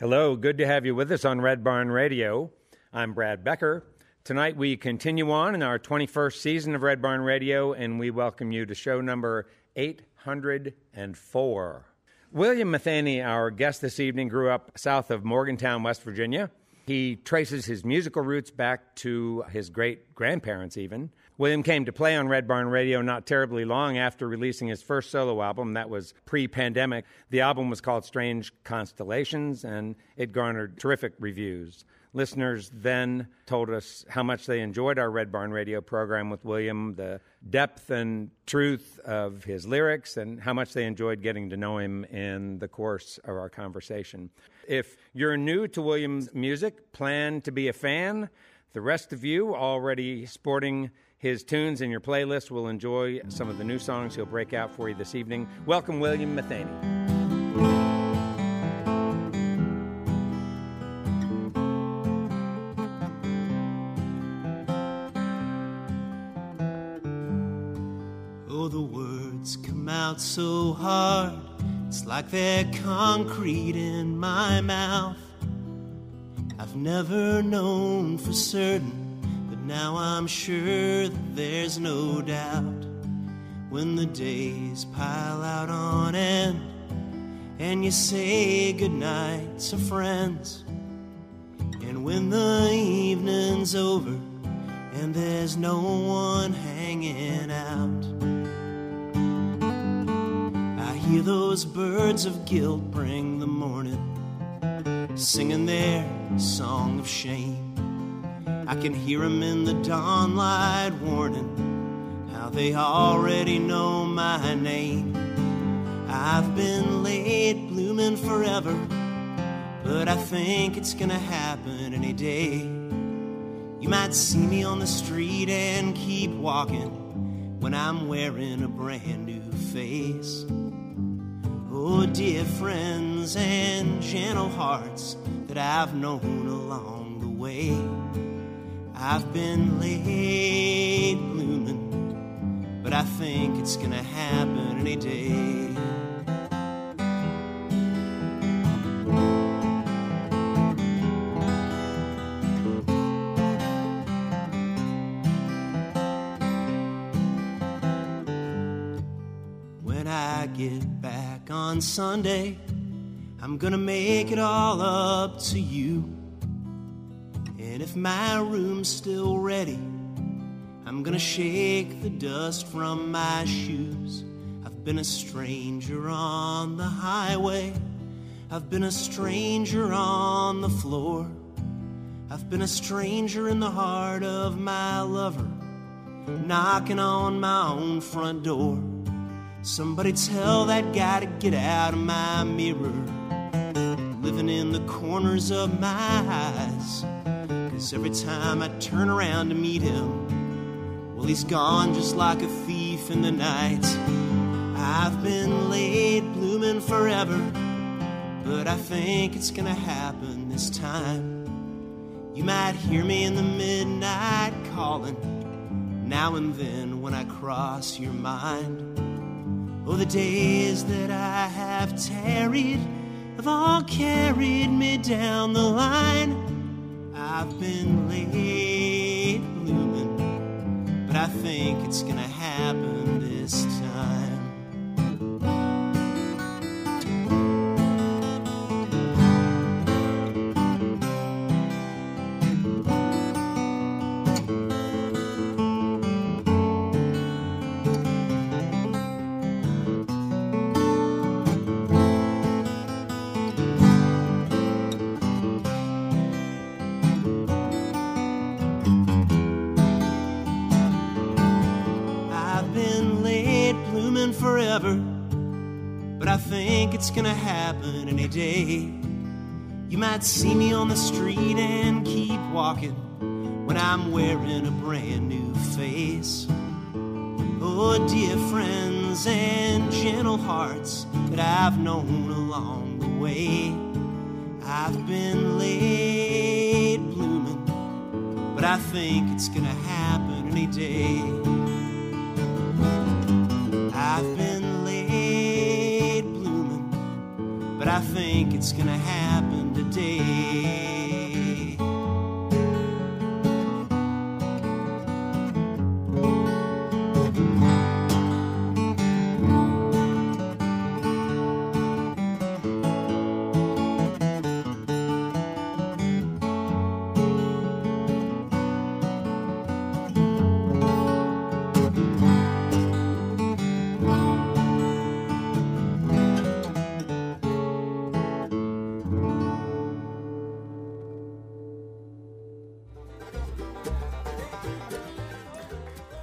Hello, good to have you with us on Red Barn Radio. I'm Brad Becker. Tonight we continue on in our 21st season of Red Barn Radio, and we welcome you to show number 804. William Matheny, our guest this evening, grew up south of Morgantown, West Virginia. He traces his musical roots back to his great grandparents, even. William came to play on Red Barn Radio not terribly long after releasing his first solo album. That was pre pandemic. The album was called Strange Constellations, and it garnered terrific reviews. Listeners then told us how much they enjoyed our Red Barn Radio program with William, the depth and truth of his lyrics, and how much they enjoyed getting to know him in the course of our conversation. If you're new to William's music, plan to be a fan. The rest of you already sporting his tunes in your playlist We'll enjoy some of the new songs he'll break out for you this evening. Welcome, William Matheny. Oh, the words come out so hard. It's like they're concrete in my mouth. I've never known for certain now I'm sure that there's no doubt when the days pile out on end and you say goodnight to friends. And when the evening's over and there's no one hanging out, I hear those birds of guilt bring the morning, singing their song of shame. I can hear 'em in the dawnlight warning how they already know my name. I've been late blooming forever, but I think it's gonna happen any day. You might see me on the street and keep walking when I'm wearing a brand new face. Oh, dear friends and gentle hearts that I've known along the way. I've been late blooming, but I think it's gonna happen any day. When I get back on Sunday, I'm gonna make it all up to you. And if my room's still ready, I'm gonna shake the dust from my shoes. I've been a stranger on the highway, I've been a stranger on the floor. I've been a stranger in the heart of my lover, knocking on my own front door. Somebody tell that guy to get out of my mirror, living in the corners of my eyes. Cause every time I turn around to meet him, well, he's gone just like a thief in the night. I've been late blooming forever, but I think it's gonna happen this time. You might hear me in the midnight calling now and then when I cross your mind. Oh, the days that I have tarried have all carried me down the line. I've been late blooming, but I think it's gonna happen this time. It's gonna happen any day. You might see me on the street and keep walking when I'm wearing a brand new face. Oh, dear friends and gentle hearts that I've known along the way. I've been late blooming, but I think it's gonna happen any day. I've been but I think it's gonna happen today.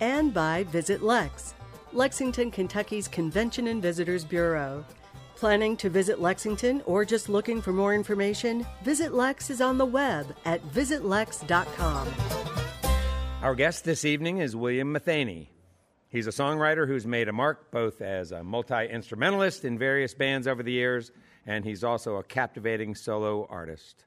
And by Visit Lex, Lexington, Kentucky's Convention and Visitors Bureau. Planning to visit Lexington or just looking for more information? Visit Lex is on the web at visitlex.com. Our guest this evening is William Matheny. He's a songwriter who's made a mark both as a multi instrumentalist in various bands over the years, and he's also a captivating solo artist.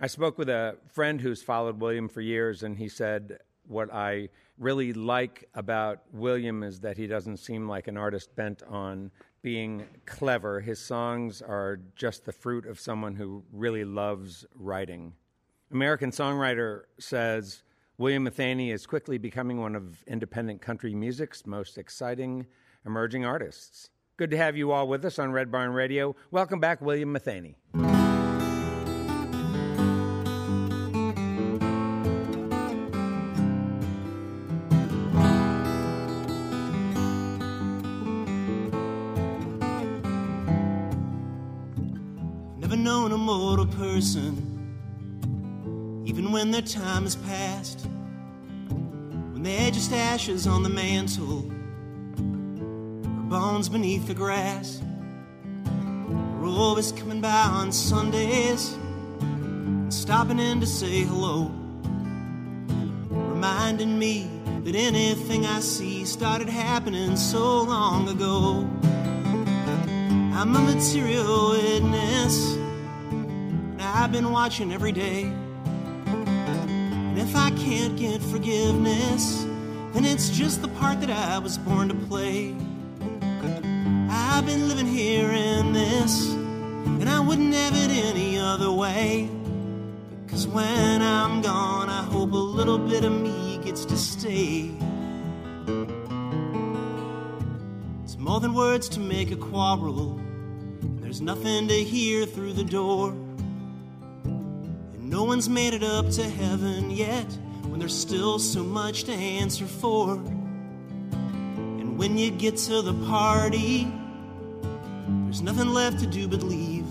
I spoke with a friend who's followed William for years, and he said, What I really like about William is that he doesn't seem like an artist bent on being clever. His songs are just the fruit of someone who really loves writing. American Songwriter says, William Matheny is quickly becoming one of independent country music's most exciting emerging artists. Good to have you all with us on Red Barn Radio. Welcome back, William Matheny. Their time has passed. When they're just ashes on the mantle, or bones beneath the grass. We're always coming by on Sundays and stopping in to say hello, reminding me that anything I see started happening so long ago. I'm a material witness, and I've been watching every day. If I can't get forgiveness, then it's just the part that I was born to play. I've been living here in this, and I wouldn't have it any other way. Cause when I'm gone, I hope a little bit of me gets to stay. It's more than words to make a quarrel, and there's nothing to hear through the door. No one's made it up to heaven yet when there's still so much to answer for. And when you get to the party, there's nothing left to do but leave.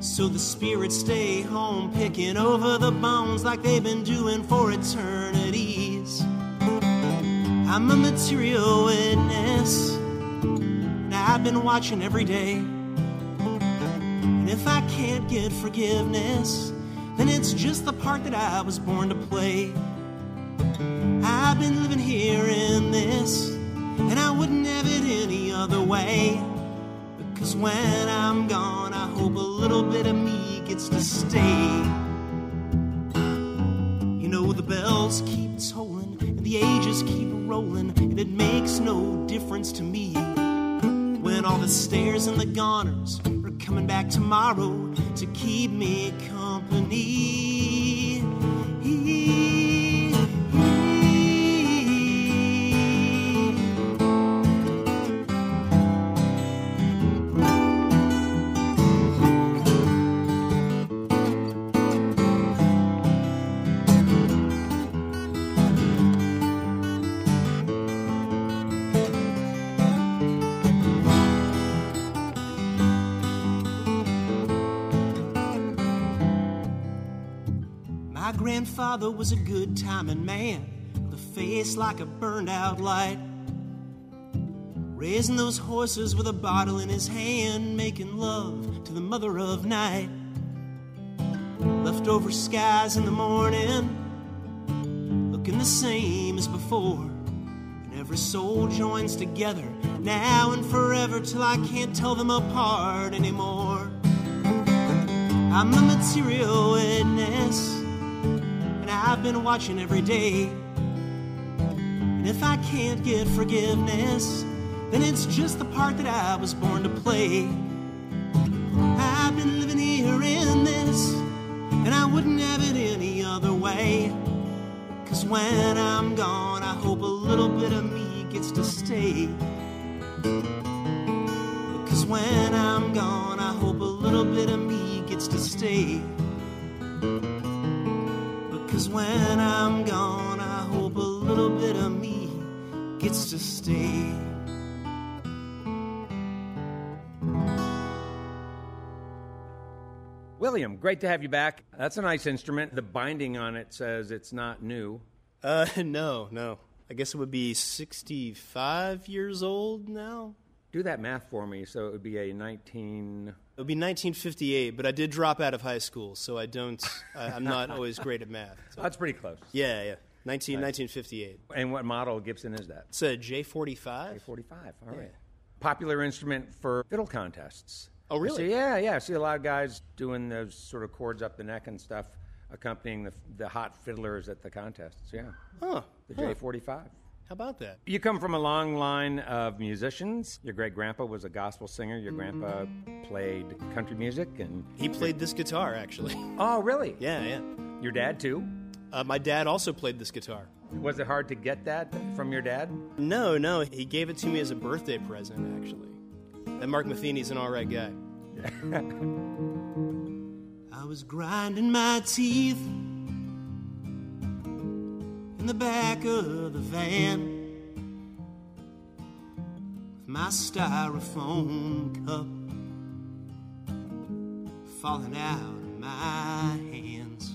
So the spirits stay home, picking over the bones like they've been doing for eternities. I'm a material witness, and I've been watching every day. And if I can't get forgiveness, then it's just the part that I was born to play. I've been living here in this, and I wouldn't have it any other way. Because when I'm gone, I hope a little bit of me gets to stay. You know, the bells keep tolling, and the ages keep rolling, and it makes no difference to me. When all the stairs and the goners coming back tomorrow to keep me company. Grandfather was a good timing man with a face like a burned out light. Raising those horses with a bottle in his hand, making love to the mother of night. Leftover skies in the morning, looking the same as before. And every soul joins together now and forever till I can't tell them apart anymore. I'm a material witness, I've been watching every day. And if I can't get forgiveness, then it's just the part that I was born to play. I've been living here in this, and I wouldn't have it any other way. Cause when I'm gone, I hope a little bit of me gets to stay. Because when I'm gone, I hope a little bit of me gets to stay. Because when I'm gone, I hope a little bit of me gets to stay. William, great to have you back. That's a nice instrument. The binding on it says it's not new. Uh, no, no. I guess it would be 65 years old now. Do that math for me. So it would be a 19. It would be 1958, but I did drop out of high school, so I don't. I, I'm not always great at math. So. That's pretty close. Yeah, yeah. 19, 1958. And what model Gibson is that? It's a J45. J45, All Yeah. right. Popular instrument for fiddle contests. Oh, really? So, yeah, yeah. I see a lot of guys doing those sort of chords up the neck and stuff, accompanying the, the hot fiddlers at the contests. Yeah. Huh. The huh. J45. How about that? You come from a long line of musicians. Your great grandpa was a gospel singer. Your grandpa played country music, and He played this guitar, actually. oh, really? yeah, yeah. Your dad too. Uh, my dad also played this guitar. Was it hard to get that from your dad? No, no, he gave it to me as a birthday present, actually. That Mark Matheny's an alright guy. I was grinding my teeth in the back of the van with my styrofoam cup falling out of my hands.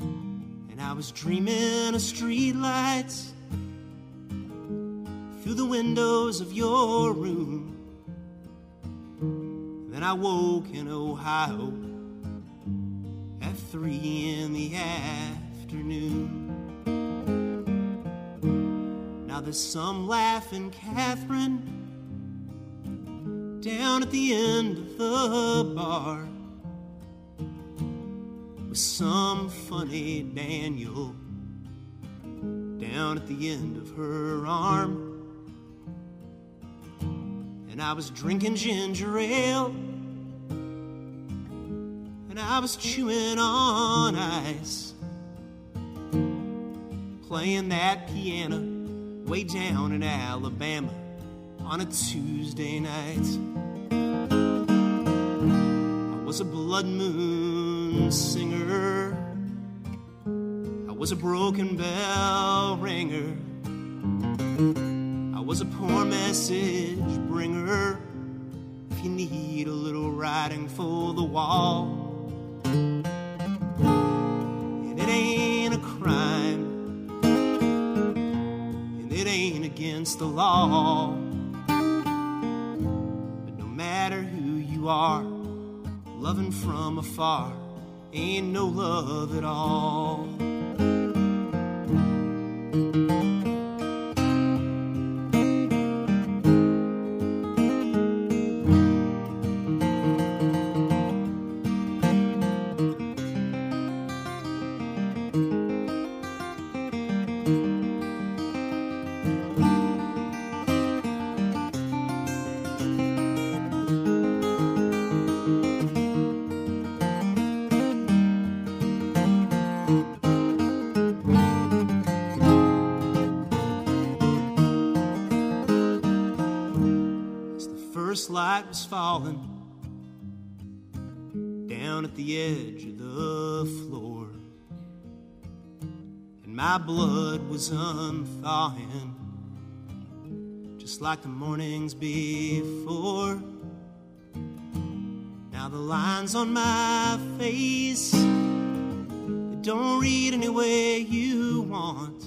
And I was dreaming of streetlights through the windows of your room. Then I woke in Ohio at three in the afternoon. Now there's some laughing Catherine down at the end of the bar with some funny Daniel down at the end of her arm. And I was drinking ginger ale, and I was chewing on ice, playing that piano way down in Alabama on a Tuesday night. I was a blood moon singer. I was a broken bell ringer. I was a poor message bringer. If you need a little writing for the wall, against the law. But no matter who you are, loving from afar ain't no love at all. My blood was unthawing, just like the mornings before. Now the lines on my face they don't read any way you want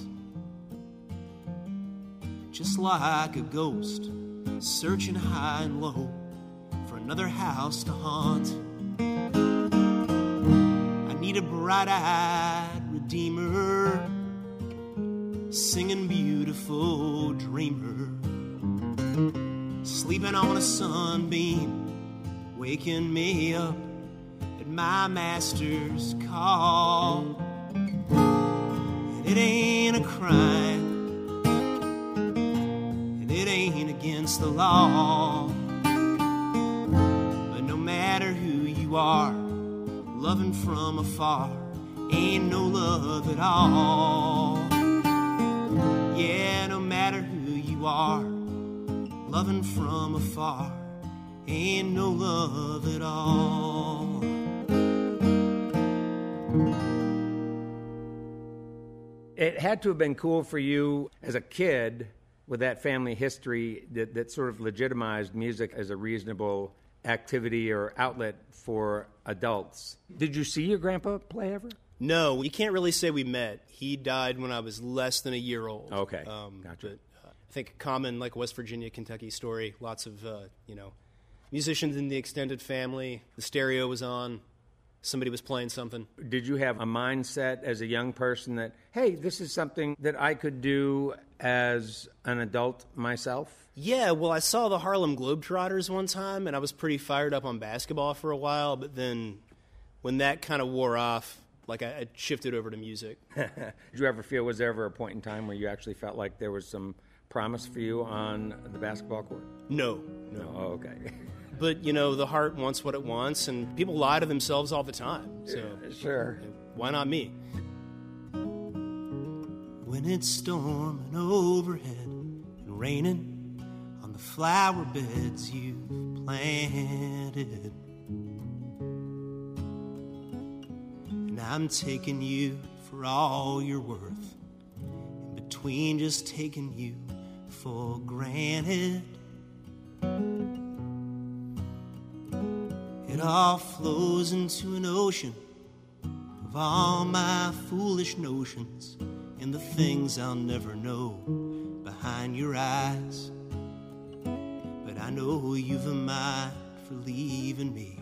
just like a ghost searching high and low for another house to haunt. I need a bright eyed redeemer, singing beautiful dreamer, sleeping on a sunbeam, waking me up at my master's call. And it ain't a crime and it ain't against the law. But no matter who you are, loving from afar ain't no love at all. Yeah, no matter who you are, loving from afar, ain't no love at all. It had to have been cool for you as a kid with that family history that, that sort of legitimized music as a reasonable activity or outlet for adults. Did you see your grandpa play ever? No, we can't really say we met. He died when I was less than a year old. Okay, um, gotcha. But uh, I think common like West Virginia, Kentucky story. Lots of uh, you know musicians in the extended family. The stereo was on. Somebody was playing something. Did you have a mindset as a young person that, hey, this is something that I could do as an adult myself? Yeah, well, I saw the Harlem Globetrotters one time, and I was pretty fired up on basketball for a while. But then, when that kind of wore off, like I, I shifted over to music. Did you ever feel was there ever a point in time where you actually felt like there was some promise for you on the basketball court? No, No. no. Oh, okay. But you know, the heart wants what it wants, and people lie to themselves all the time. So sure. why not me? When it's storming overhead and raining on the flower beds you've planted. I'm taking you for all you're worth, in between just taking you for granted. It all flows into an ocean of all my foolish notions and the things I'll never know behind your eyes. But I know you've a mind for leaving me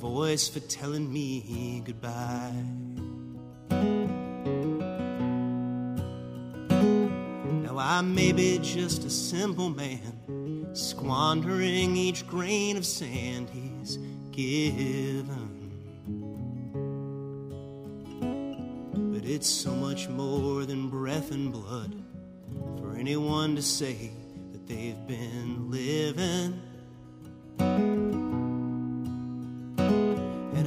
voice for telling me goodbye. Now I may be just a simple man, squandering each grain of sand he's given. But it's so much more than breath and blood for anyone to say that they've been living.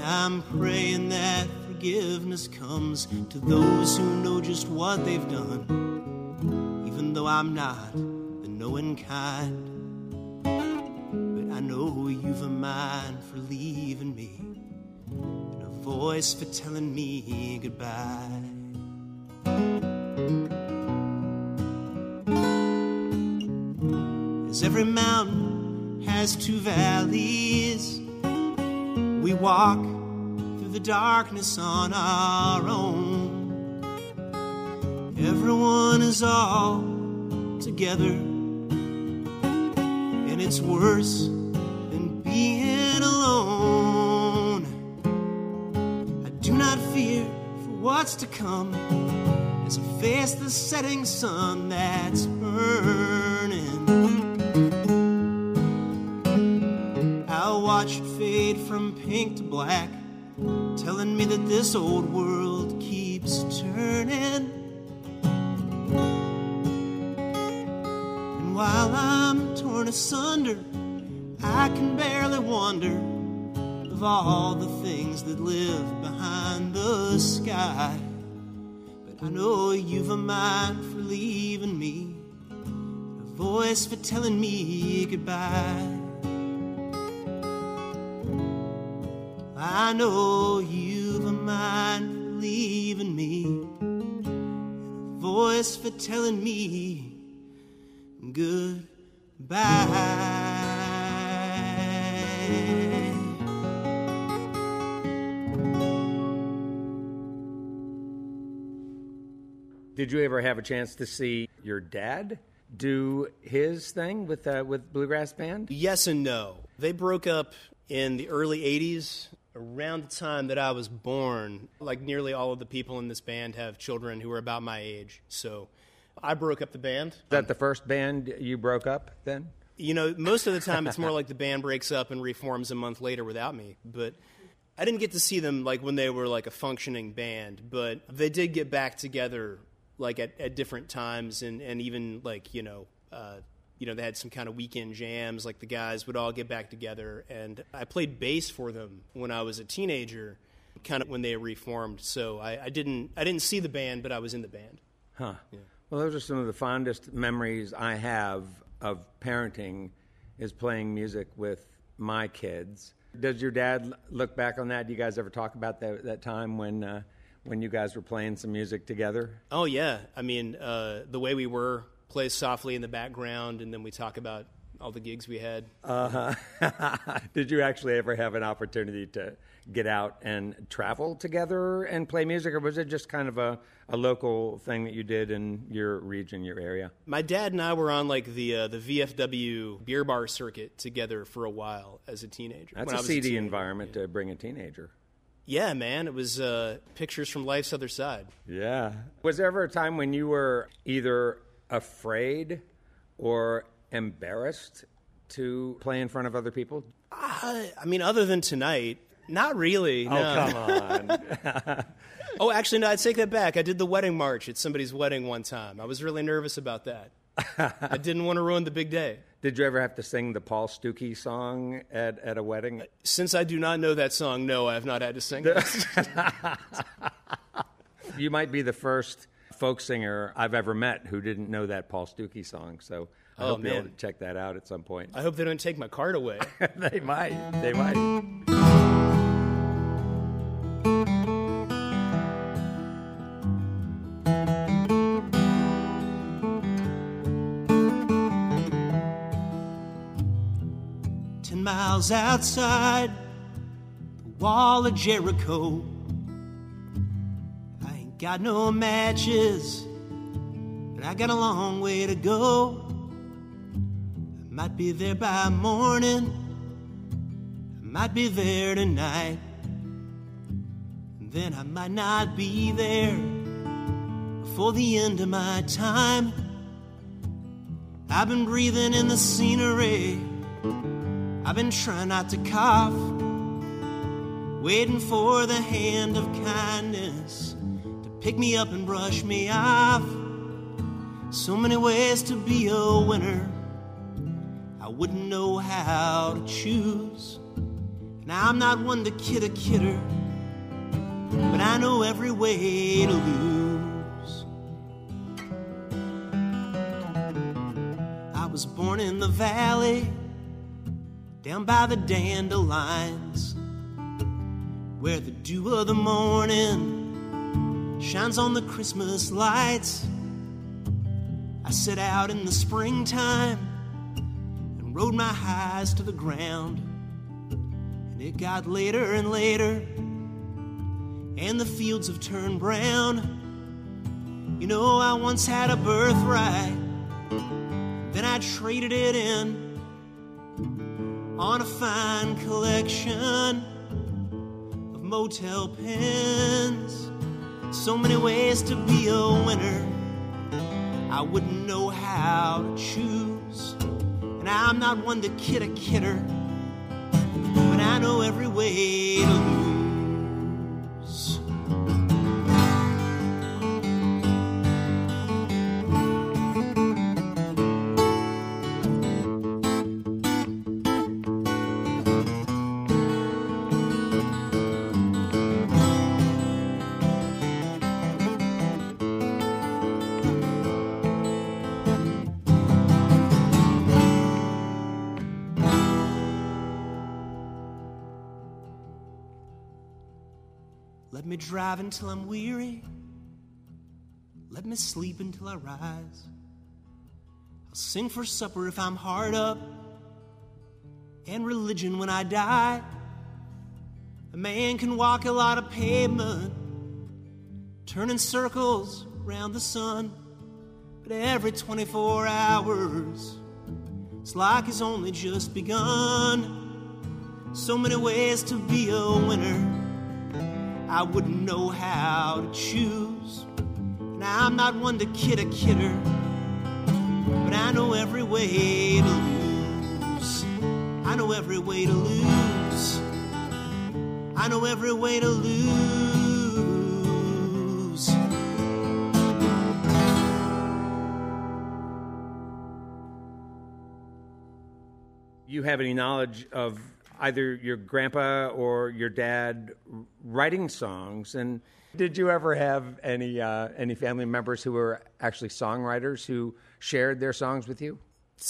I'm praying that forgiveness comes to those who know just what they've done, even though I'm not the knowing kind. But I know you've a mind for leaving me and a voice for telling me goodbye. As every mountain has two valleys, we walk the darkness on our own. Everyone is all together, and it's worse than being alone. I do not fear for what's to come as I face the setting sun that's burning. I'll watch it fade from pink to black, telling me that this old world keeps turning. And while I'm torn asunder, I can barely wonder of all the things that live behind the sky. But I know you've a mind for leaving me, a voice for telling me goodbye. I know you've a mind for leaving me, and a voice for telling me goodbye. Did you ever have a chance to see your dad do his thing with uh, with bluegrass band? Yes and no. They broke up in the early 80s, around the time that I was born. Like nearly all of the people in this band have children who are about my age. So I broke up the band. Is that the first band you broke up then? You know, most of the time it's more like the band breaks up and reforms a month later without me. But I didn't get to see them like when they were like a functioning band, but they did get back together like at, at different times and, and even like, you know, uh, you know, they had some kind of weekend jams, like the guys would all get back together and I played bass for them when I was a teenager, kind of when they reformed. So I, I didn't I didn't see the band, but I was in the band. Huh. Well, those are some of the fondest memories I have of parenting is playing music with my kids. Does your dad look back on that? Do you guys ever talk about that, that time when uh, when you guys were playing some music together? Oh yeah, I mean uh, the way we were plays softly in the background, and then we talk about all the gigs we had. Uh huh. Did you actually ever have an opportunity to get out and travel together and play music, or was it just kind of a, a local thing that you did in your region, your area? My dad and I were on like the uh, the VFW beer bar circuit together for a while as a teenager. That's a seedy environment yeah. to bring a teenager. Yeah, man, it was uh, pictures from life's other side. Yeah. Was there ever a time when you were either afraid or embarrassed to play in front of other people? Uh, I mean, other than tonight, not really. Oh, no. come on. oh, actually, no, I take that back. I did the wedding march at somebody's wedding one time. I was really nervous about that. I didn't want to ruin the big day. Did you ever have to sing the Paul Stookey song at, at a wedding? Since I do not know that song, no, I have not had to sing it. you might be the first folk singer I've ever met who didn't know that Paul Stookey song. So I oh, hope man. you'll check that out at some point. I hope they don't take my card away. they might. They might. Ten miles outside the wall of Jericho. Got no matches, but I got a long way to go. I might be there by morning, I might be there tonight, and then I might not be there before the end of my time. I've been breathing in the scenery I've been trying not to cough, waiting for the hand of kindness pick me up and brush me off. So many ways to be a winner, I wouldn't know how to choose. Now I'm not one to kid a kidder, but I know every way to lose. I was born in the valley down by the dandelions, where the dew of the morning shines on the Christmas lights. I set out in the springtime and rode my highs to the ground. And it got later and later, and the fields have turned brown. You know, I once had a birthright, then I traded it in on a fine collection of motel pens. So many ways to be a winner. I wouldn't know how to choose. And I'm not one to kid a kidder, but I know every way to lose. Me drive until I'm weary. Let me sleep until I rise. I'll sing for supper if I'm hard up, and religion when I die. A man can walk a lot of pavement, turning circles around the sun, but every 24 hours, it's like he's only just begun. So many ways to be a winner I wouldn't know how to choose. Now I'm not one to kid a kidder, but I know every way to lose. I know every way to lose. I know every way to lose. You have any knowledge of either your grandpa or your dad writing songs. And did you ever have any uh, any family members who were actually songwriters who shared their songs with you?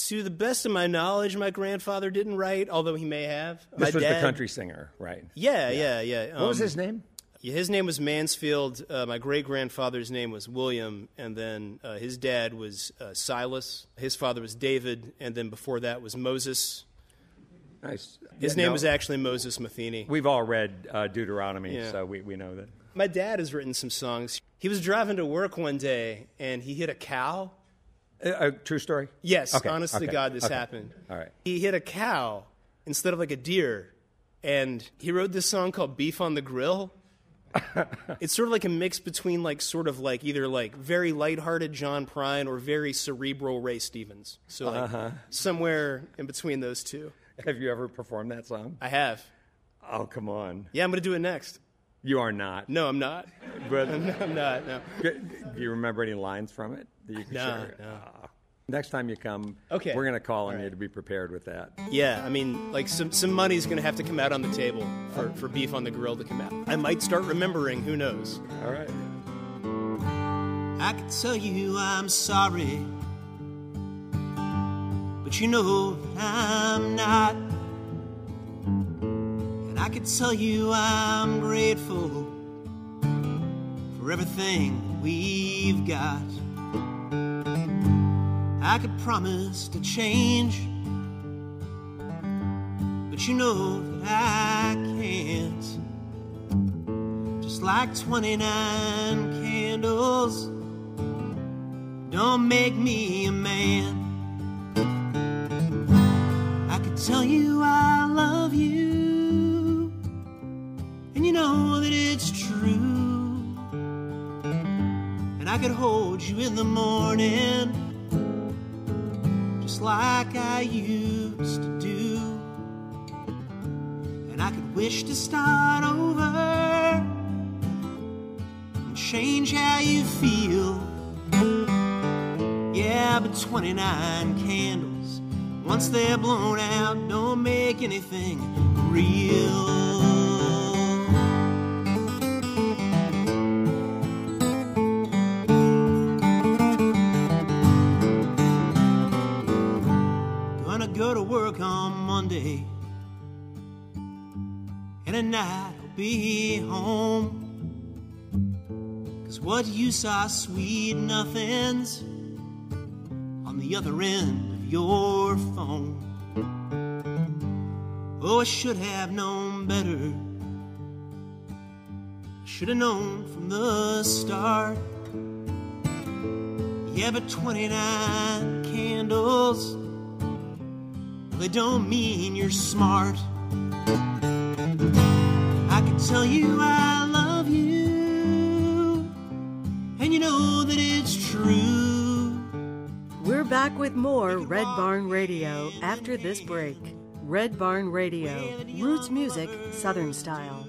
To the best of my knowledge, my grandfather didn't write, although he may have. This my was dad, the country singer, right? Yeah, yeah, yeah. What was Um, his name? Yeah, his name was Mansfield. Uh, my great grandfather's name was William, and then uh, his dad was uh, Silas. His father was David, and then before that was Moses. Nice. His name no, was actually Moses Matheny. We've all read uh, Deuteronomy, Yeah. so we, we know that. My dad has written some songs. He was driving to work one day, and he hit a cow. A, a true story? Yes, Okay, honest to okay, God, this okay. happened. All right. He hit a cow instead of like a deer, and he wrote this song called "Beef on the Grill." it's sort of like a mix between like sort of like either like very lighthearted John Prine or very cerebral Ray Stevens. So like Uh-huh. somewhere in between those two. Have you ever performed that song? I have. Oh, come on. Yeah, I'm gonna do it next. You are not. No, I'm not. But I'm not. No. do you remember any lines from it that you can No, share? no. Ah. Next time you come, Okay. we're going to call on All you to be prepared with that. Yeah, I mean, like some some money's gonna have to come out on the table for, for beef on the grill to come out. I might start remembering. Who knows? All right. I could tell you I'm sorry, but you know I'm not. And I could tell you I'm grateful for everything we've got. I could promise to change, but you know that I can't. Just like 29 candles don't make me a man. Tell you I love you, and you know that it's true. And I could hold you in the morning, just like I used to do. And I could wish to start over and change how you feel. Yeah, but 29 candles, once they're blown out, don't make anything real. Gonna go to work on Monday, and at night I'll be home. Cause what use are sweet nothings on the other end your phone? Oh, I should have known better. I should have known from the start. Yeah, but 29 candles, well, they don't mean you're smart. I can tell you I We're back with more Red Barn Radio after this break. Red Barn Radio, roots music, Southern style.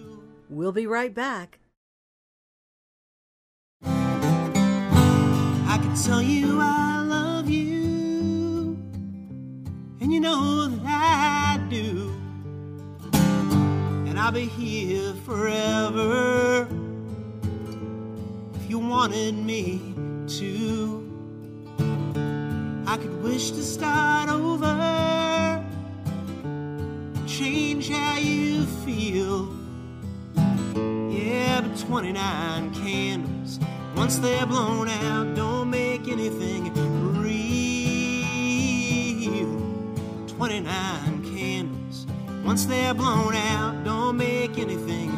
We'll be right back. I can tell you I love you, and you know that I do. And I'll be here forever if you wanted me to. I could wish to start over, change how you feel. Yeah, but 29 candles, once they're blown out, don't make anything real. 29 candles, once they're blown out, don't make anything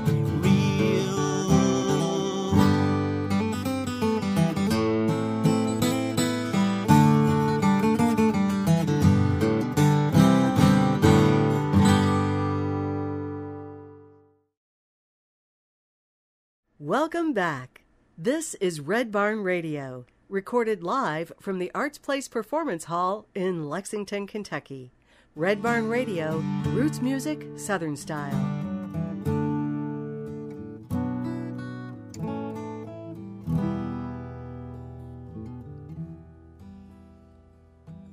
Welcome back. This is Red Barn Radio, recorded live from the Arts Place Performance Hall in Lexington, Kentucky. Red Barn Radio, roots music, Southern style.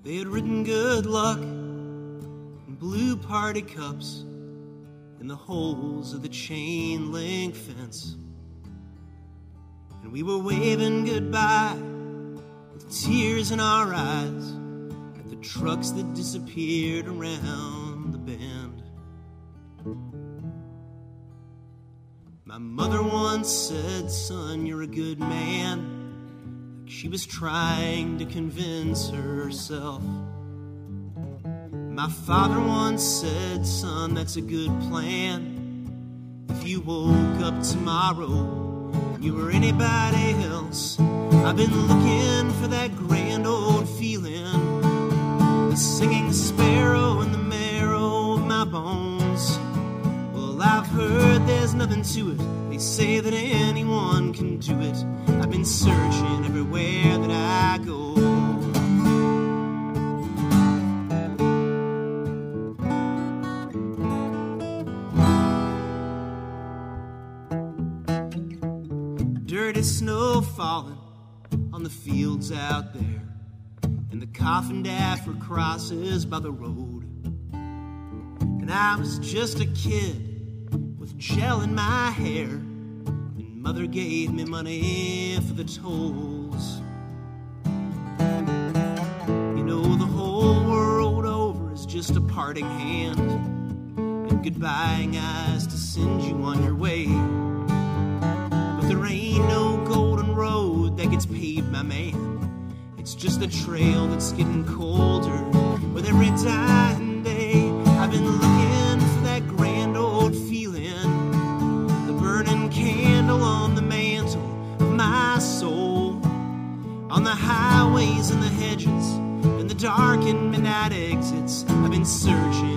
They had written good luck in blue party cups in the holes of the chain link fence. We were waving goodbye with tears in our eyes at the trucks that disappeared around the bend. My mother once said, Son, you're a good man. She was trying to convince herself. My father once said, Son, that's a good plan. If you woke up tomorrow you were anybody else, I've been looking for that grand old feeling. The singing sparrow in the marrow of my bones. Well, I've heard there's nothing to it. They say that anyone can do it. I've been searching everywhere that I go. Dirty snow falling on the fields out there, and the coffin dapper crosses by the road. And I was just a kid with gel in my hair, and mother gave me money for the tolls. You know, the whole world over is just a parting hand, and goodbying eyes to send you on your way. There ain't no golden road that gets paved, my man. It's just a trail that's getting colder with every dying day. I've been looking for that grand old feeling, the burning candle on the mantle of my soul, on the highways and the hedges and the dark and midnight exits. I've been searching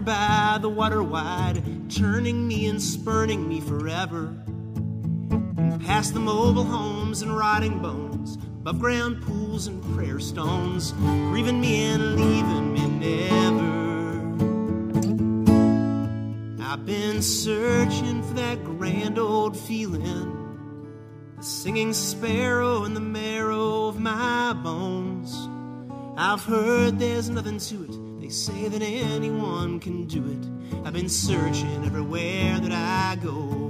by the water wide, turning me and spurning me forever. And past the mobile homes and rotting bones, above ground pools and prayer stones, grieving me and leaving me never. I've been searching for that grand old feeling the singing sparrow in the marrow of my bones. I've heard there's nothing to it. Say that anyone can do it. I've been searching everywhere that I go.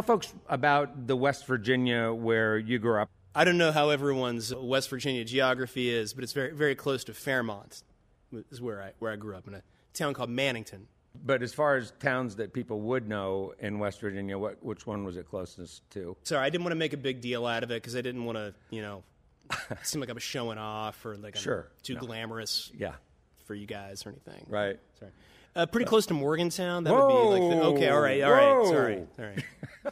Tell folks about the West Virginia where you grew up. I don't know how everyone's West Virginia geography is, but it's very very close to Fairmont. Is where I where I grew up in a town called Mannington. But as far as towns that people would know in West Virginia, what, which one was it closest to? Sorry, I didn't want to make a big deal out of it because I didn't want to, you know, seem like I was showing off or like I'm Sure. too No. glamorous Yeah. for you guys or anything. Right. Sorry. Uh, pretty close to Morgantown. That would be like the, okay. All right. All right. Whoa. Sorry. All right.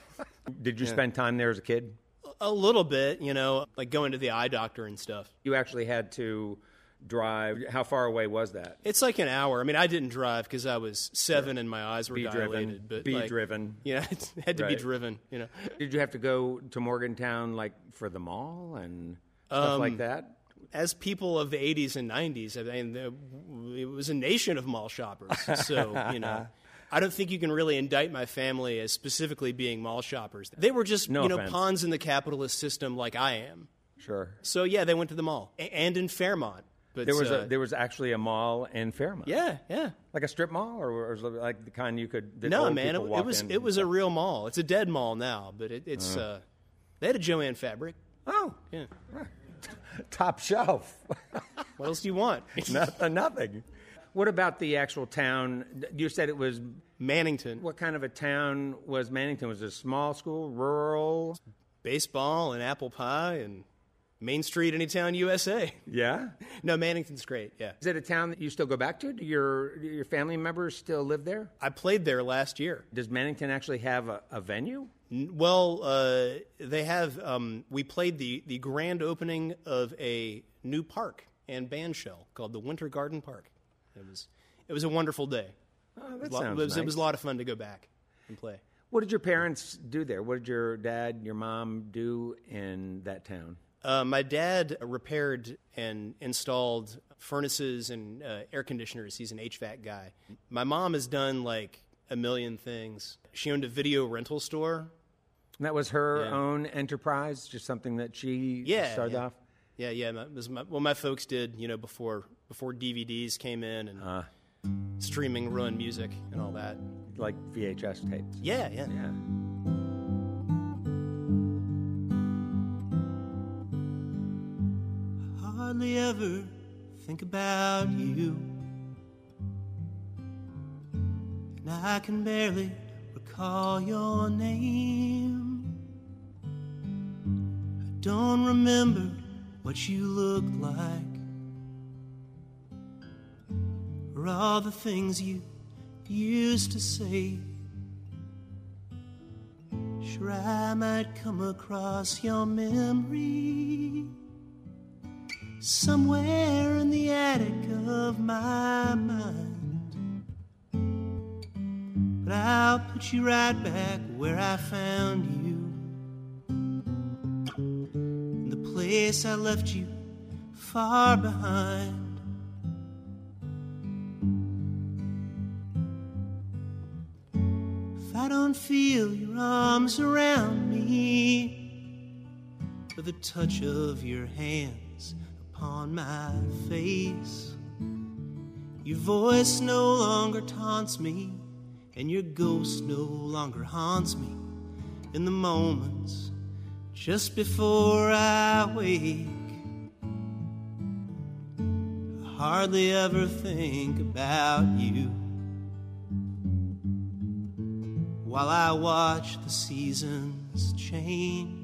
Did you spend time there as a kid? A little bit, you know, like going to the eye doctor and stuff. You actually had to drive. How far away was that? It's like an hour. I mean, I didn't drive because I was seven and my eyes were Be dilated. driven. But Be like, driven. Know, it had to be driven. You know, Did you have to go to Morgantown like for the mall and stuff like that? As people of the '80s and '90s, I mean, the, it was a nation of mall shoppers. So you know, I don't think you can really indict my family as specifically being mall shoppers. They were just, No you know, offense. pawns in the capitalist system like I am. Sure. So yeah, they went to the mall A- and in Fairmont. But There was uh, a there was actually a mall in Fairmont. yeah, yeah. Like a strip mall, or, or like the kind you could. That No, man, it, it was it was a real mall. It's a dead mall now, but it, it's uh, they had a Joanne fabric. Oh, Yeah. top shelf. What else do you want? nothing. Nothing. What about the actual town? You said it was. Mannington, What kind of a town was Mannington? Was it a small school, rural? baseball and apple pie and Main Street, Anytown, USA. Yeah. No, Mannington's great. Yeah, Is it a town that you still go back to? Do your do your family members still live there? I played there last year. Does Mannington actually have a, a venue? Well, uh, they have. Um, we played the the grand opening of a new park and band shell called the Winter Garden Park. It was it was a wonderful day. Oh, It that was, sounds it was, it was a lot of fun to go back and play. What did your parents do there? What did your dad, your mom do in that town? Uh, my dad repaired and installed furnaces and uh, air conditioners. He's an HVAC guy. My mom has done like a million things. She owned a video rental store. And that was her Yeah. own enterprise, just something that she Yeah, started yeah. off. Yeah, yeah. My, my, well, my folks did, you know, before before DVDs came in and Uh. streaming ruined music and all that. like VHS tapes. Yeah, yeah. Yeah. Hardly ever think about you. And I can barely recall your name. I don't remember what you looked like. Or all the things you used to say. Sure, I might come across your memory somewhere in the attic of my mind. But I'll put you right back where I found you. In the place I left you far behind. If I don't feel your arms around me, or the touch of your hands upon my face. Your voice no longer taunts me, and your ghost no longer haunts me in the moments just before I wake. I hardly ever think about you while I watch the seasons change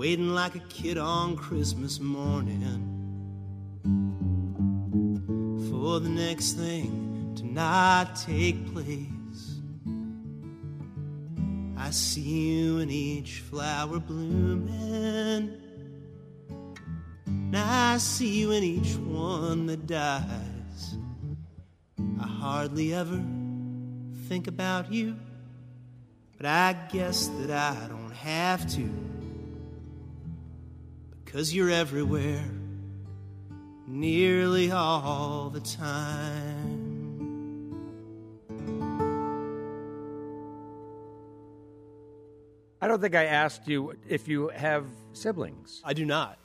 waiting like a kid on Christmas morning for the next thing to not take place. I see you in each flower blooming, and I see you in each one that dies. I hardly ever think about you, but I guess that I don't have to. Cause you're everywhere, nearly all the time. I don't think I asked you if you have siblings. I do not.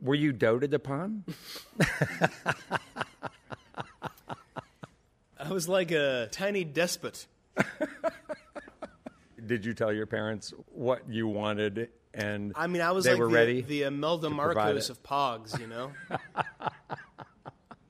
Were you doted upon? I was like a tiny despot. Did you tell your parents what you wanted and I mean, I was they like were the, ready? the Imelda Marcos of Pogs, you know?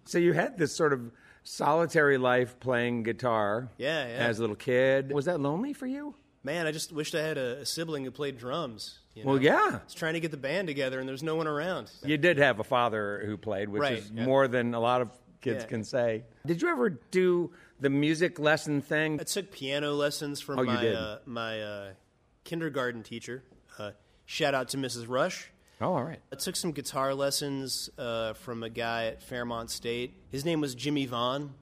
So you had this sort of solitary life playing guitar Yeah, yeah. as a little kid. Was that lonely for you? Man, I just wished I had a, a sibling who played drums. You Well, yeah. I was trying to get the band together, and there's no one around. You did have a father who played, which Right, is yeah. more than a lot of kids Yeah. can say. Did you ever do the music lesson thing? I took piano lessons from Oh, my? Uh, my uh, kindergarten teacher. Shout out to Mrs. Rush. Oh, all right. I took some guitar lessons uh, from a guy at Fairmont State. His name was Jimmy Vaughn.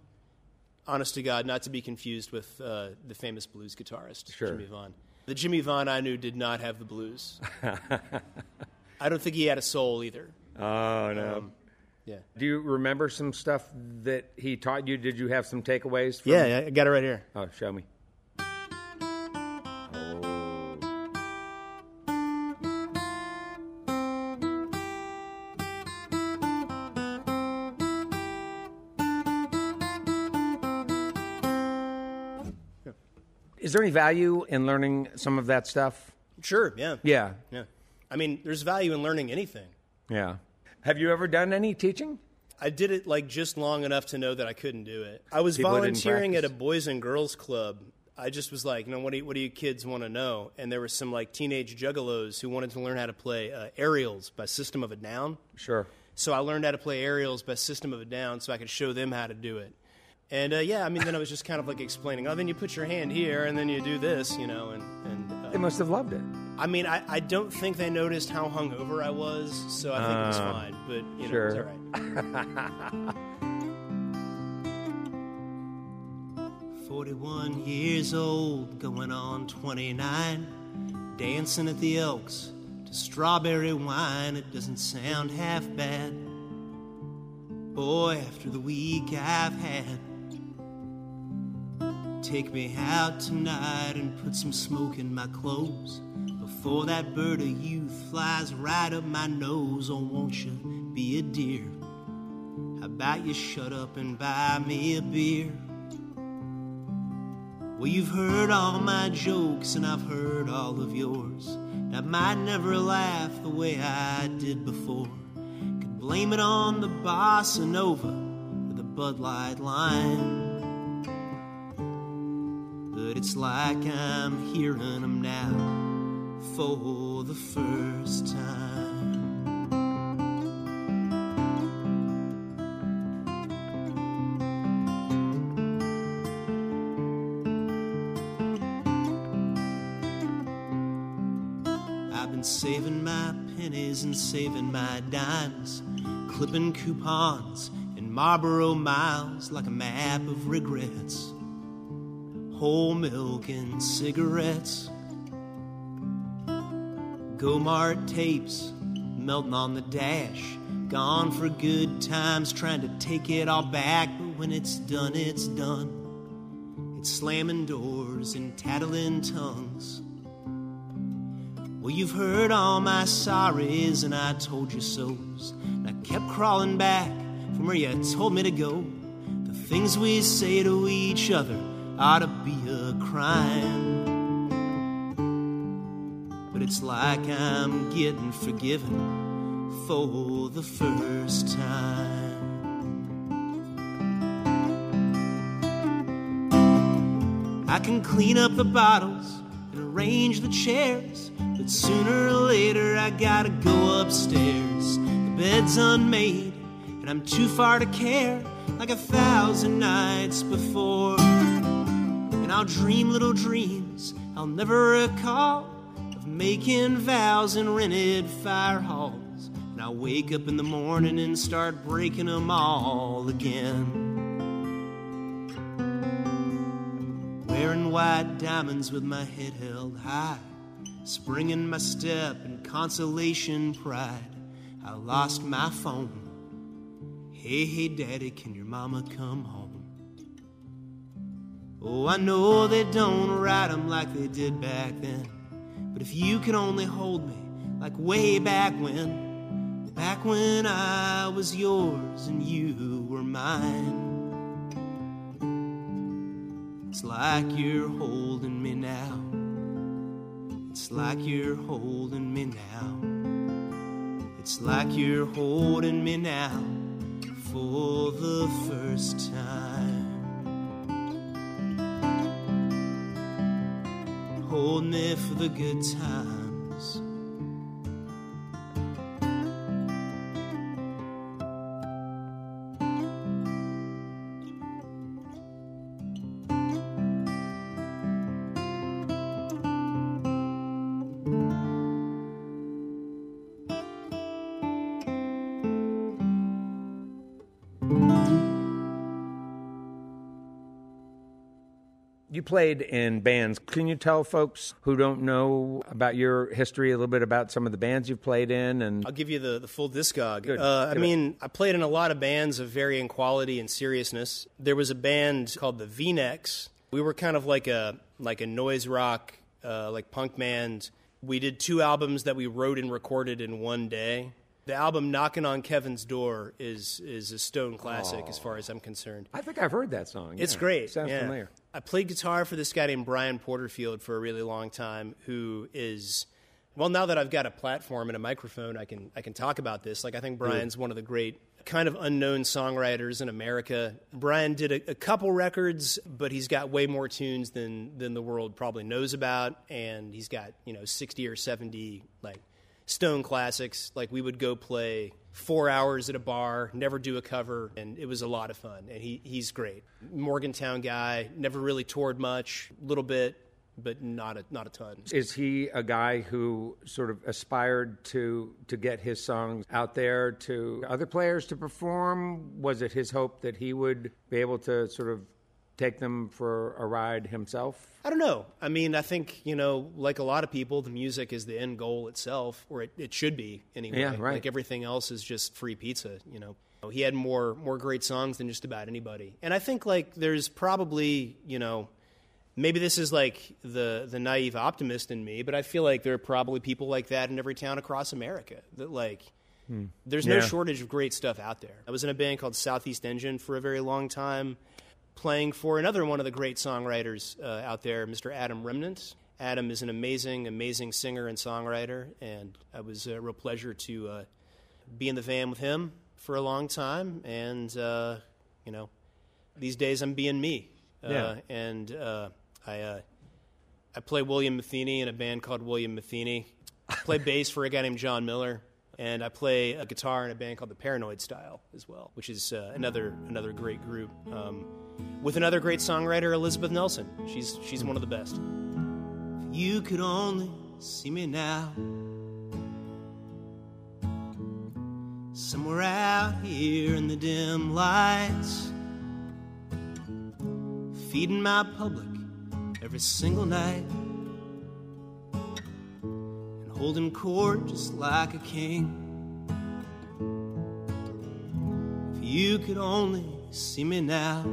Honest to God, not to be confused with uh, the famous blues guitarist, Sure. Jimmie Vaughan. The Jimmy Vaughn I knew did not have the blues. I don't think he had a soul either. Oh, no. Yeah. Do you remember some stuff that he taught you? Did you have some takeaways? From... Yeah, I got it right here. Oh, show me. Is there any value in learning some of that stuff? Sure, yeah. Yeah. Yeah. I mean, there's value in learning anything. Yeah. Have you ever done any teaching? I did it like just long enough to know that I couldn't do it. I was People volunteering at a boys and girls club. I just was like, you know, what do you, what do you kids want to know? And there were some like teenage juggalos who wanted to learn how to play uh, aerials by System of a Down. Sure. So I learned how to play aerials by System of a Down so I could show them how to do it. And uh, yeah, I mean, then I was just kind of like explaining, oh, then you put your hand here and then you do this, you know, and, and uh, They must have loved it. I mean, I, I don't think they noticed how hungover I was, so I think it was Ah, fine. But you know, sure. it's all right. 41 years old, going on 29, dancing at the Elks to strawberry wine. It doesn't sound half bad. Boy, after the week I've had, take me out tonight and put some smoke in my clothes before that bird of youth flies right up my nose. Oh, won't you be a dear? How about you shut up and buy me a beer? Well, you've heard all my jokes and I've heard all of yours. And I might never laugh the way I did before. Could blame it on the bossa nova or the Bud Light Lime. But it's like I'm hearing them now for the first time. I've been saving my pennies and saving my dimes, clipping coupons and Marlboro miles like a map of regrets. Whole milk and cigarettes, Gomart tapes melting on the dash. Gone for good times, trying to take it all back, but when it's done, it's done. It's slamming doors and tattling tongues. Well, you've heard all my sorries, and I told you so's. And I kept crawling back from where you told me to go. The things we say to each other ought to be a crime. But it's like I'm getting forgiven for the first time. I can clean up the bottles and arrange the chairs, but sooner or later I gotta go upstairs. The bed's unmade, and I'm too far to care, like a thousand nights before. I'll dream little dreams I'll never recall of making vows in rented fire halls. And I'll wake up in the morning and start breaking them all again. Wearing white diamonds with my head held high. Spring in my step and consolation pride. I lost my phone. Hey, hey, daddy, can your mama come home? Oh, I know they don't write 'em like they did back then. But if you could only hold me like way back when, back when I was yours and you were mine. It's like you're holding me now. It's like you're holding me now. It's like you're holding me now for the first time. Hold me for the good times. Played in bands. Can you tell folks who don't know about your history a little bit about some of the bands you've played in? And I'll give you the, the full discog. Good. Uh, I mean, I played in a lot of bands of varying quality and seriousness. There was a band called the V-Necks. We were kind of like a like a noise rock, uh, like punk band. We did two albums that we wrote and recorded in one day. The album "Knocking on Kevin's Door" is is a stone classic as far as I'm concerned. I think I've heard that song. It's Yeah. great. Sounds yeah. familiar. I played guitar for this guy named Brian Porterfield for a really long time, who is well. Now that I've got a platform and a microphone, I can I can talk about this. Like I think mm. Brian's one of the great kind of unknown songwriters in America. Brian did a, a couple records, but he's got way more tunes than than the world probably knows about, and he's got you know sixty or seventy like Stone classics. Like we would go play four hours at a bar, never do a cover, and it was a lot of fun. And he, he's great. Morgantown guy, never really toured much, a little bit, but not a not a ton. Is he a guy who sort of aspired to to get his songs out there to other players to perform? Was it his hope that he would be able to sort of take them for a ride himself? I don't know. I mean, I think you know, like a lot of people, the music is the end goal itself, or it, it should be anyway. Yeah, right. Like everything else is just free pizza. You know, he had more more great songs than just about anybody, and I think like there's probably you know. Maybe this is like the the naive optimist in me, but I feel like there are probably people like that in every town across America. That like, hmm. there's no Yeah. shortage of great stuff out there. I was in a band called Southeast Engine for a very long time playing for another one of the great songwriters uh, out there, Mr. Adam Remnant. Adam is an amazing, amazing singer and songwriter, and it was a real pleasure to uh, be in the van with him for a long time. And uh, you know, these days I'm being me, uh, Yeah. and uh, I uh, I play William Matheny in a band called William Matheny. I play bass for a guy named John Miller, and I play a guitar in a band called the Paranoid Style as well, which is uh, another another great group um, with another great songwriter, Elizabeth Nelson. She's she's one of the best. If you could only see me now. Somewhere out here in the dim lights, feeding my public every single night, holding court just like a king. If you could only see me now.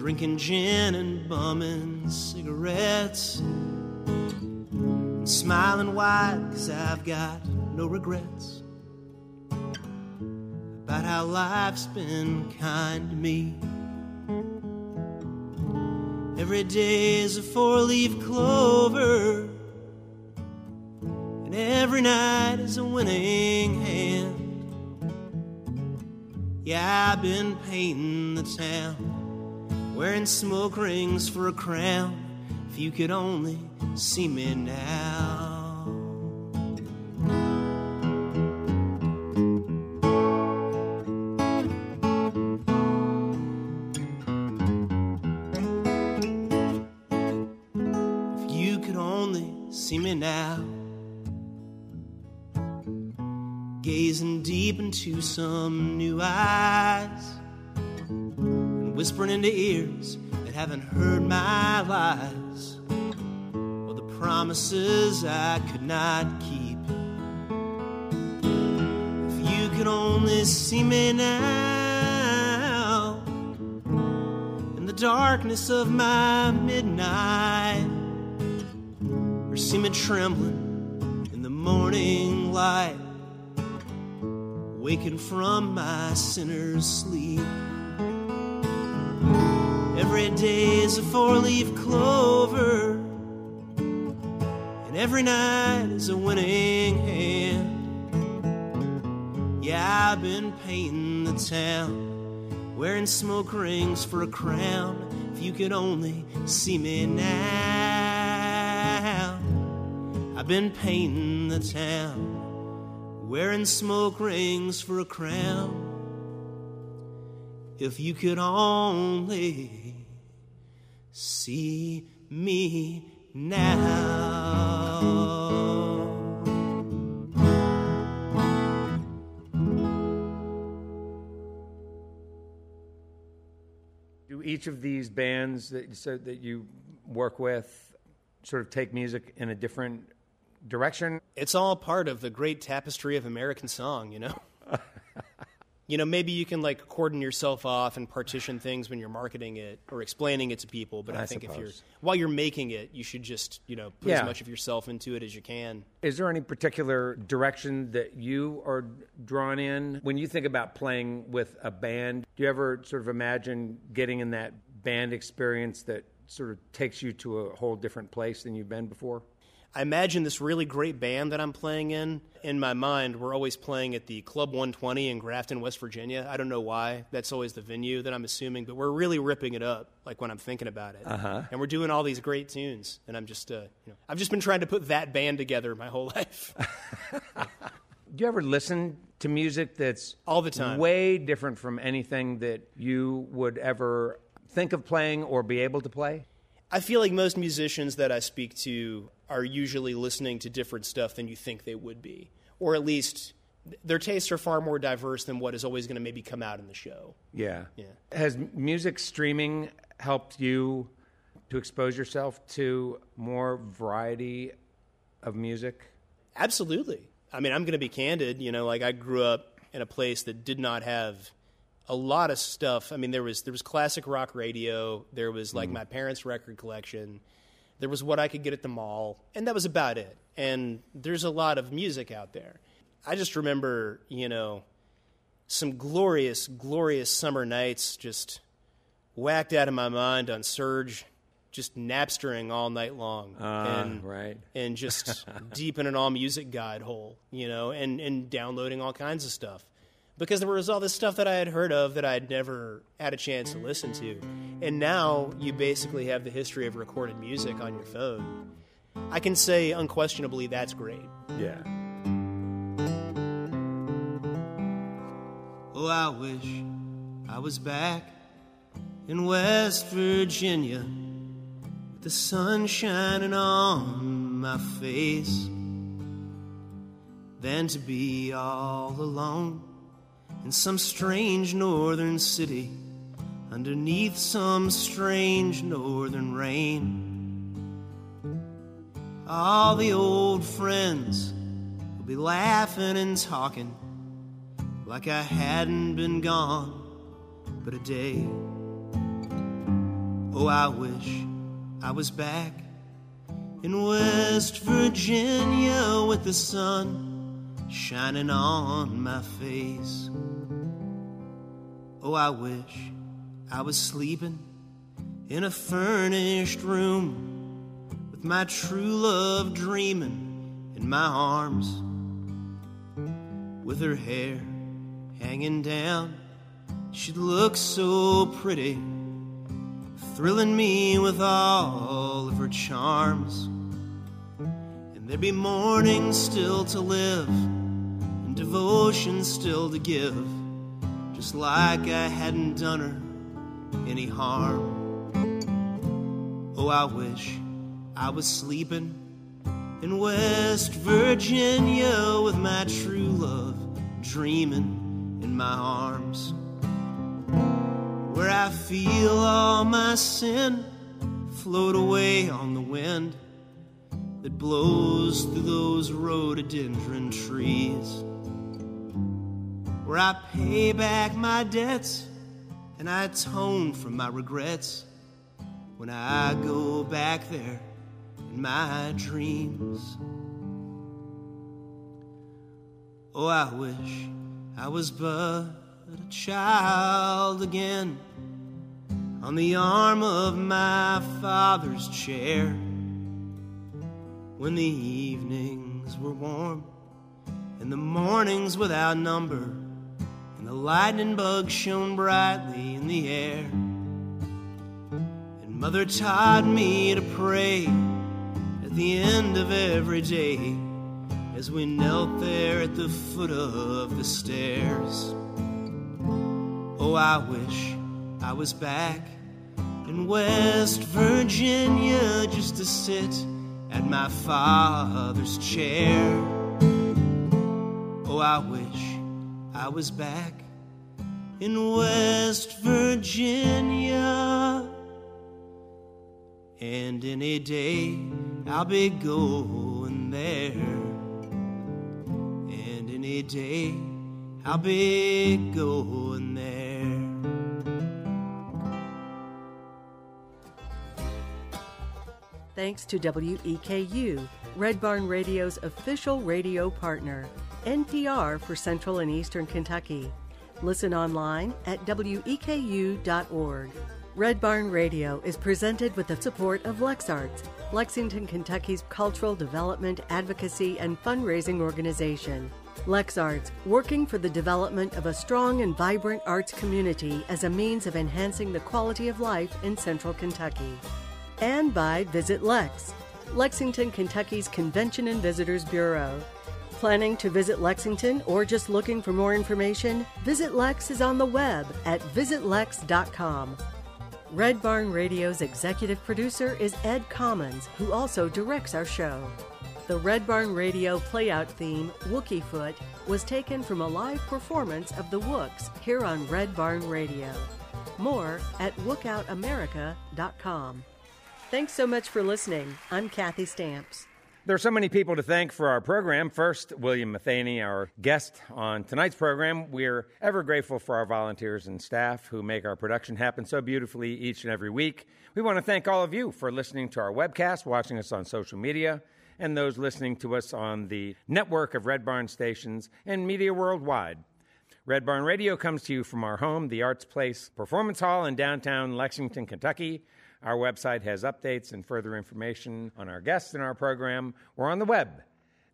drinking gin and bumming cigarettes and smiling wide cause I've got no regrets about how life's been kind to me. Every day's a four leaf clover, and every night is a winning hand. Yeah, I've been painting the town wearing smoke rings for a crown. If you could only see me now. Some new eyes and whispering into ears that haven't heard my lies or the promises I could not keep. If you could only see me now in the darkness of my midnight, or see me trembling in the morning light, waking from my sinner's sleep. Every day's a four leaf clover, and every night is a winning hand. Yeah, I've been painting the town, wearing smoke rings for a crown. If you could only see me now, I've been painting the town, wearing smoke rings for a crown. If you could only see me now. Do each of these bands that that you work with sort of take music in a different direction? It's all part of the great tapestry of American song, you know. you know, maybe you can like cordon yourself off and partition things when you're marketing it or explaining it to people. But I, I think if you're while you're making it, you should just you know put Yeah. as much of yourself into it as you can. Is there any particular direction that you are drawn in when you think about playing with a band? Do you ever sort of imagine getting in that band experience that sort of takes you to a whole different place than you've been before? I imagine this really great band that I'm playing in. In my mind, we're always playing at the Club 120 in Grafton, West Virginia. I don't know why. That's always the venue that I'm assuming, but we're really ripping it up. Like when I'm thinking about it, uh-huh. and we're doing all these great tunes. And I'm just, uh, you know, I've just been trying to put that band together my whole life. Do you ever listen to music that's All the time. way different from anything that you would ever think of playing or be able to play? I feel like most musicians that I speak to are usually listening to different stuff than you think they would be, or at least their tastes are far more diverse than what is always going to maybe come out in the show. Yeah. Yeah. Has music streaming helped you to expose yourself to more variety of music? Absolutely. I mean, I'm going to be candid. You know, like I grew up in a place that did not have a lot of stuff. I mean, there was there was classic rock radio. There was like mm. my parents' record collection. There was what I could get at the mall, and that was about it. And there's a lot of music out there. I just remember, you know, some glorious, glorious summer nights just whacked out of my mind on Surge, just napstering all night long. Ah, and, right. And just deep in an all music guide hole, you know, and, and downloading all kinds of stuff. Because there was all this stuff that I had heard of that I had never had a chance to listen to. And now you basically have the history of recorded music on your phone. I can say unquestionably that's great. Yeah. Oh, I wish I was back in West Virginia with the sun shining on my face than to be all alone in some strange northern city underneath some strange northern rain. All the old friends will be laughing and talking like I hadn't been gone but a day. Oh, I wish I was back in West Virginia with the sun shining on my face. Oh, I wish I was sleeping in a furnished room with my true love dreaming in my arms with her hair hanging down. She'd look so pretty, thrilling me with all of her charms. And there'd be mornings still to live, and devotion still to give, just like I hadn't done her any harm. Oh, I wish I was sleeping in West Virginia with my true love dreaming in my arms. Where I feel all my sin float away on the wind that blows through those rhododendron trees. Where I pay back my debts and I atone for my regrets when I go back there in my dreams. Oh, I wish I was but a child again on the arm of my father's chair when the evenings were warm and the mornings without number the lightning bugs shone brightly in the air. And mother taught me to pray at the end of every day as we knelt there at the foot of the stairs. Oh, I wish I was back in West Virginia just to sit at my father's chair. Oh, I wish I was back in West Virginia. And in a day I'll be going there. And in a day I'll be going there. Thanks to WEKU, Red Barn Radio's official radio partner, NPR for Central and Eastern Kentucky. Listen online at weku.org. Red Barn Radio is presented with the support of LexArts, Lexington, Kentucky's cultural development, advocacy, and fundraising organization. LexArts, working for the development of a strong and vibrant arts community as a means of enhancing the quality of life in central Kentucky. And by Visit Lex, Lexington, Kentucky's Convention and Visitors Bureau. Planning to visit Lexington or just looking for more information? Visit Lex is on the web at visitlex.com. Red Barn Radio's executive producer is Ed Commons, who also directs our show. The Red Barn Radio playout theme, Wookie Foot, was taken from a live performance of the Wooks here on Red Barn Radio. More at WookoutAmerica.com. Thanks so much for listening. I'm Kathy Stamps. There are so many people to thank for our program. First, William Matheny, our guest on tonight's program. We're ever grateful for our volunteers and staff who make our production happen so beautifully each and every week. We want to thank all of you for listening to our webcast, watching us on social media, and those listening to us on the network of Red Barn stations and media worldwide. Red Barn Radio comes to you from our home, the Arts Place Performance Hall in downtown Lexington, Kentucky. Our website has updates and further information on our guests and our program. We're on the web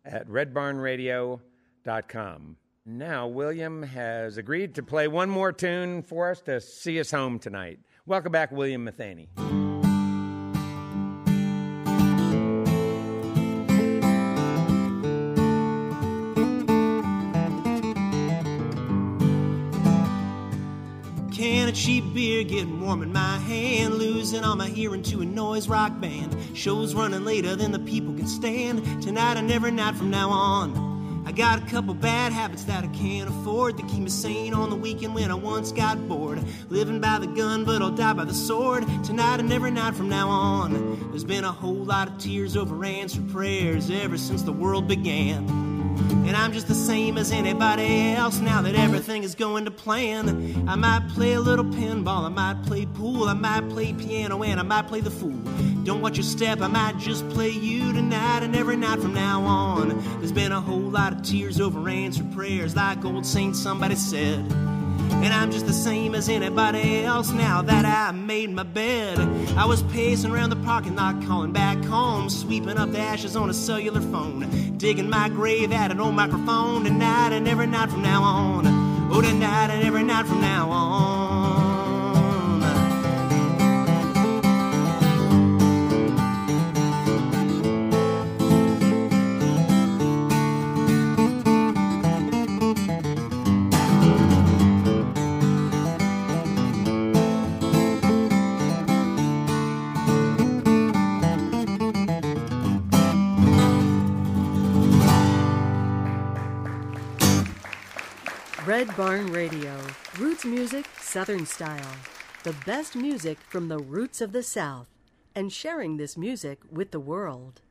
at redbarnradio.com. Now, William has agreed to play one more tune for us to see us home tonight. Welcome back, William Matheny. Cheap beer getting warm in my hand. Losing all my hearing to a noise rock band. Shows running later than the people can stand. Tonight and every night from now on. I got a couple bad habits that I can't afford to keep me sane on the weekend when I once got bored. Living by the gun, but I'll die by the sword. Tonight and every night from now on. There's been a whole lot of tears over answered prayers ever since the world began. And I'm just the same as anybody else now that everything is going to plan. I might play a little pinball, I might play pool, I might play piano, and I might play the fool. Don't watch your step, I might just play you tonight and every night from now on. There's been a whole lot of tears over answered prayers, like old Saint somebody said. And I'm just the same as anybody else now that I made my bed. I was pacing around the parking lot, calling back home, sweeping up the ashes on a cellular phone, digging my grave at an old microphone tonight and every night from now on. Oh, tonight and every night from now on. Red Barn Radio, roots music, Southern style. The best music from the roots of the South, and sharing this music with the world.